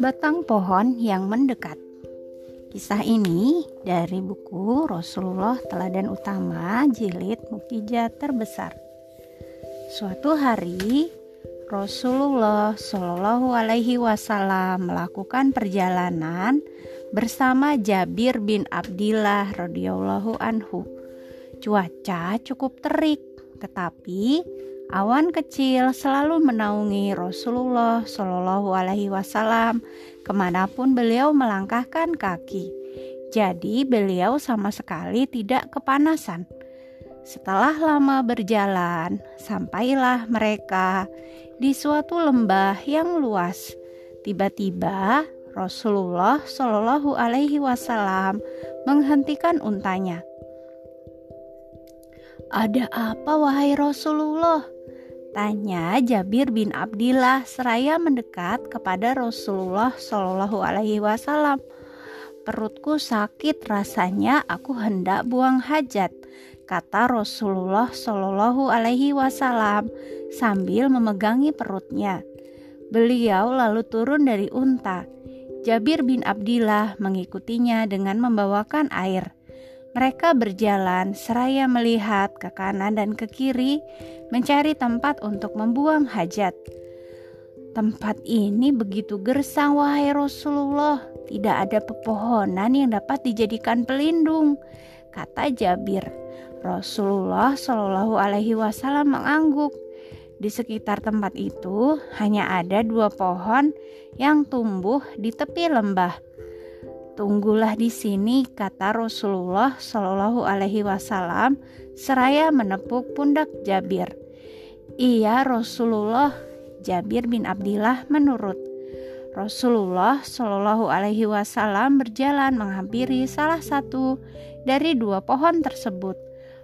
Batang pohon yang mendekat. Kisah ini dari buku Rasulullah Teladan Utama Jilid Mukjizat Terbesar. Suatu hari Rasulullah Shallallahu Alaihi Wasallam melakukan perjalanan bersama Jabir bin Abdillah radhiyallahu anhu. Cuaca cukup terik, tetapi Awan kecil selalu menaungi Rasulullah Shallallahu Alaihi Wasallam ke mana pun beliau melangkahkan kaki. Jadi beliau sama sekali tidak kepanasan. Setelah lama berjalan, sampailah mereka di suatu lembah yang luas. Tiba-tiba Rasulullah Shallallahu Alaihi Wasallam menghentikan untanya. Ada apa wahai Rasulullah? Tanya Jabir bin Abdillah seraya mendekat kepada Rasulullah Shallallahu Alaihi Wasallam. Perutku sakit rasanya aku hendak buang hajat, kata Rasulullah Shallallahu Alaihi Wasallam sambil memegangi perutnya. Beliau lalu turun dari unta. Jabir bin Abdillah mengikutinya dengan membawakan air. Mereka berjalan seraya melihat ke kanan dan ke kiri, mencari tempat untuk membuang hajat. Tempat ini begitu gersang, wahai Rasulullah. Tidak ada pepohonan yang dapat dijadikan pelindung, kata Jabir. Rasulullah Shallallahu Alaihi Wasallam mengangguk. Di sekitar tempat itu hanya ada dua pohon yang tumbuh di tepi lembah. Tunggulah di sini, kata Rasulullah Shallallahu Alaihi Wasallam, seraya menepuk pundak Jabir. Iya, Rasulullah. Jabir bin Abdillah menurut. Rasulullah Shallallahu Alaihi Wasallam berjalan menghampiri salah satu dari dua pohon tersebut.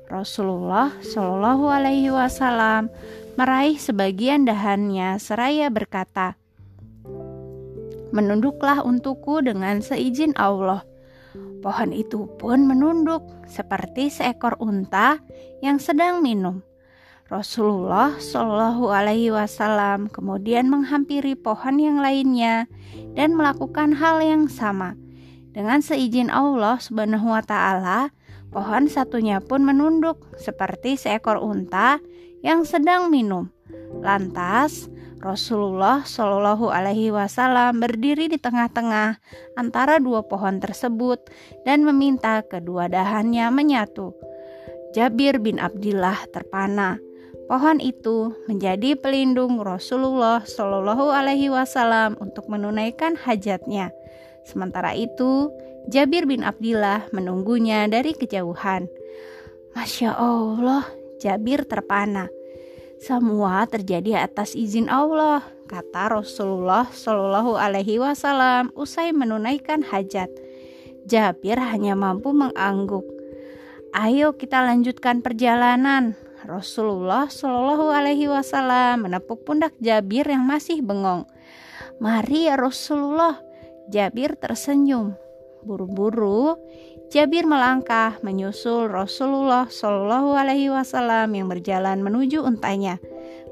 Rasulullah Shallallahu Alaihi Wasallam meraih sebagian dahannya seraya berkata, menunduklah untukku dengan seizin Allah. Pohon itu pun menunduk seperti seekor unta yang sedang minum. Rasulullah Shallallahu Alaihi Wasallam kemudian menghampiri pohon yang lainnya dan melakukan hal yang sama. Dengan seizin Allah Subhanahu wa Ta'ala, pohon satunya pun menunduk seperti seekor unta yang sedang minum. Lantas, Rasulullah Shallallahu Alaihi Wasallam berdiri di tengah-tengah antara dua pohon tersebut dan meminta kedua dahannya menyatu. Jabir bin Abdillah terpana. Pohon itu menjadi pelindung Rasulullah Shallallahu Alaihi Wasallam untuk menunaikan hajatnya. Sementara itu, Jabir bin Abdillah menunggunya dari kejauhan. Masya Allah, Jabir terpana. Semua terjadi atas izin Allah, kata Rasulullah Shallallahu Alaihi Wasallam usai menunaikan hajat. Jabir hanya mampu mengangguk. Ayo kita lanjutkan perjalanan. Rasulullah Shallallahu Alaihi Wasallam menepuk pundak Jabir yang masih bengong. Mari ya Rasulullah. Jabir tersenyum. Buru-buru Jabir melangkah menyusul Rasulullah Shallallahu Alaihi Wasallam yang berjalan menuju untanya.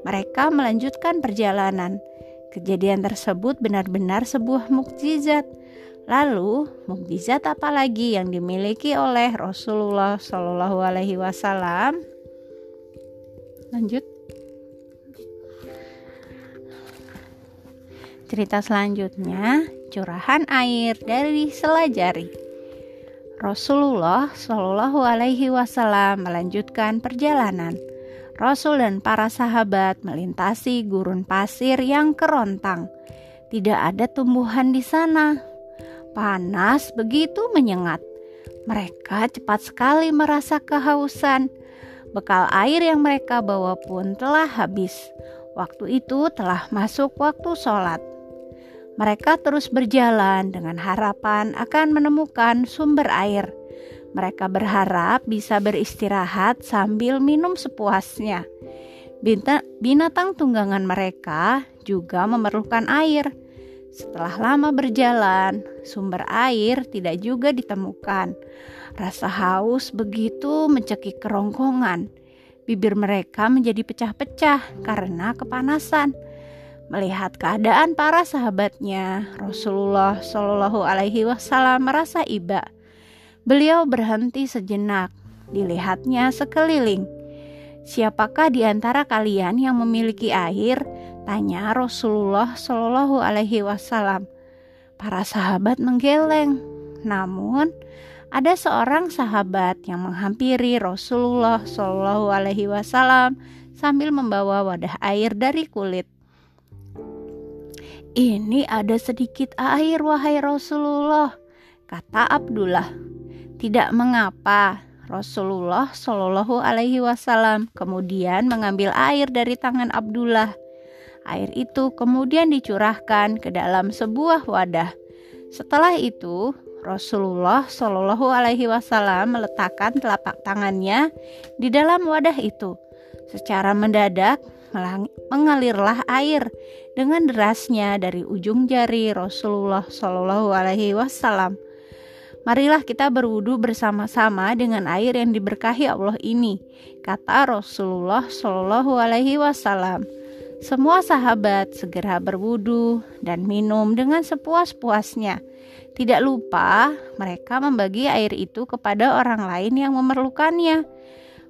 Mereka melanjutkan perjalanan. Kejadian tersebut benar-benar sebuah mukjizat. Lalu, mukjizat apa lagi yang dimiliki oleh Rasulullah Shallallahu Alaihi Wasallam? Lanjut. Cerita selanjutnya, curahan air dari selajari. Rasulullah Shallallahu Alaihi Wasallam melanjutkan perjalanan. Rasul dan para sahabat melintasi gurun pasir yang kerontang. Tidak ada tumbuhan di sana. Panas begitu menyengat. Mereka cepat sekali merasa kehausan. Bekal air yang mereka bawa pun telah habis. Waktu itu telah masuk waktu sholat. Mereka terus berjalan dengan harapan akan menemukan sumber air. Mereka berharap bisa beristirahat sambil minum sepuasnya. Binatang tunggangan mereka juga memerlukan air. Setelah lama berjalan, sumber air tidak juga ditemukan. Rasa haus begitu mencekik kerongkongan. Bibir mereka menjadi pecah-pecah karena kepanasan. Melihat keadaan para sahabatnya, Rasulullah Shallallahu Alaihi Wasallam merasa iba. Beliau berhenti sejenak, dilihatnya sekeliling. Siapakah di antara kalian yang memiliki air? Tanya Rasulullah Shallallahu Alaihi Wasallam. Para sahabat menggeleng, namun ada seorang sahabat yang menghampiri Rasulullah Shallallahu Alaihi Wasallam sambil membawa wadah air dari kulit. Ini ada sedikit air, wahai Rasulullah, kata Abdullah. Tidak mengapa, Rasulullah Shallallahu Alaihi Wasallam kemudian mengambil air dari tangan Abdullah. Air itu kemudian dicurahkan ke dalam sebuah wadah. Setelah itu, Rasulullah Shallallahu Alaihi Wasallam meletakkan telapak tangannya di dalam wadah itu. Secara mendadak mengalirlah air dengan derasnya dari ujung jari Rasulullah Shallallahu Alaihi Wasallam. Marilah kita berwudu bersama-sama dengan air yang diberkahi Allah ini, kata Rasulullah Shallallahu Alaihi Wasallam. Semua sahabat segera berwudu dan minum dengan sepuas-puasnya. Tidak lupa, mereka membagi air itu kepada orang lain yang memerlukannya.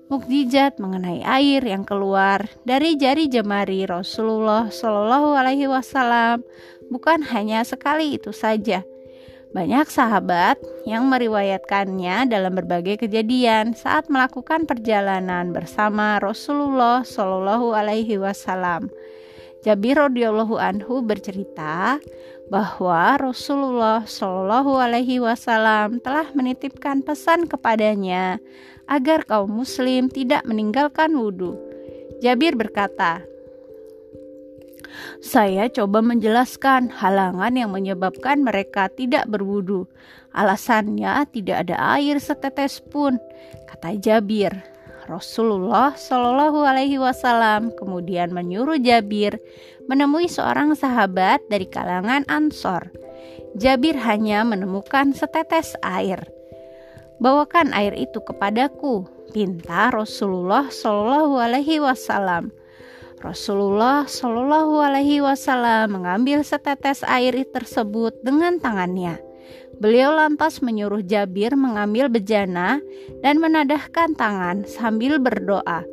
Mukjizat mengenai air yang keluar dari jari jemari Rasulullah Shallallahu Alaihi Wasallam bukan hanya sekali itu saja. Banyak sahabat yang meriwayatkannya dalam berbagai kejadian saat melakukan perjalanan bersama Rasulullah Shallallahu Alaihi Wasallam. Jabir radhiyallahu anhu bercerita bahwa Rasulullah Shallallahu alaihi wasallam telah menitipkan pesan kepadanya agar kaum muslim tidak meninggalkan wudhu. Jabir berkata, saya coba menjelaskan halangan yang menyebabkan mereka tidak berwudu. Alasannya tidak ada air setetes pun, kata Jabir. Rasulullah Shallallahu Alaihi Wasallam kemudian menyuruh Jabir menemui seorang sahabat dari kalangan Ansor. Jabir hanya menemukan setetes air. Bawakan air itu kepadaku, pinta Rasulullah Shallallahu Alaihi Wasallam. Rasulullah Shallallahu Alaihi Wasallam mengambil setetes air tersebut dengan tangannya. Beliau lantas menyuruh Jabir mengambil bejana dan menadahkan tangan sambil berdoa.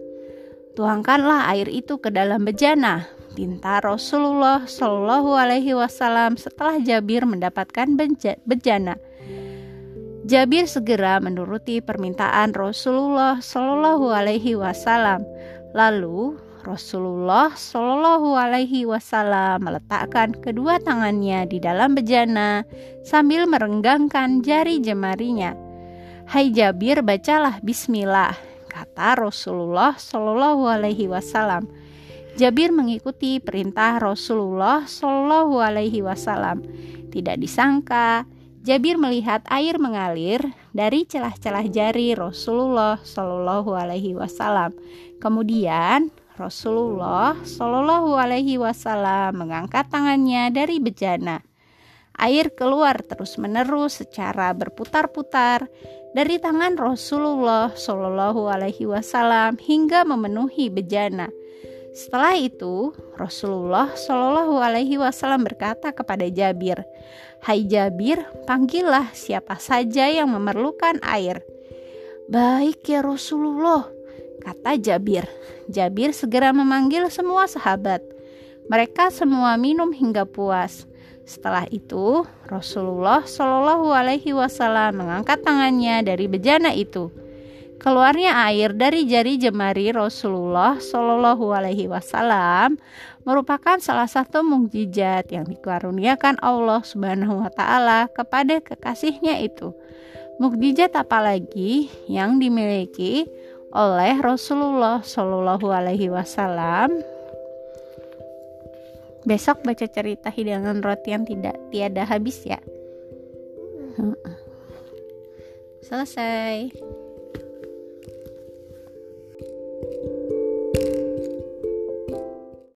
Tuangkanlah air itu ke dalam bejana, pinta Rasulullah Shallallahu Alaihi Wasallam setelah Jabir mendapatkan bejana. Jabir segera menuruti permintaan Rasulullah Shallallahu Alaihi Wasallam. Lalu Rasulullah Shallallahu Alaihi Wasallam meletakkan kedua tangannya di dalam bejana sambil merenggangkan jari jemarinya. Hai Jabir, bacalah Bismillah, kata Rasulullah Shallallahu Alaihi Wasallam. Jabir mengikuti perintah Rasulullah Shallallahu Alaihi Wasallam. Tidak disangka, Jabir melihat air mengalir dari celah-celah jari Rasulullah Shallallahu Alaihi Wasallam. Kemudian Rasulullah Shallallahu Alaihi Wasallam mengangkat tangannya dari bejana. Air keluar terus-menerus secara berputar-putar dari tangan Rasulullah Shallallahu Alaihi Wasallam hingga memenuhi bejana. Setelah itu, Rasulullah Shallallahu Alaihi Wasallam berkata kepada Jabir, "Hai Jabir, panggillah siapa saja yang memerlukan air." Baik ya Rasulullah, kata Jabir. Jabir segera memanggil semua sahabat. Mereka semua minum hingga puas. Setelah itu, Rasulullah Shallallahu Alaihi Wasallam mengangkat tangannya dari bejana itu. Keluarnya air dari jari jemari Rasulullah Shallallahu Alaihi Wasallam merupakan salah satu mukjizat yang dikaruniakan Allah Subhanahu Wa Taala kepada kekasihnya itu. Mukjizat apalagi yang dimiliki oleh Rasulullah Shallallahu Alaihi Wasallam. Besok baca cerita hidangan roti yang tidak tiada habis ya. Selesai.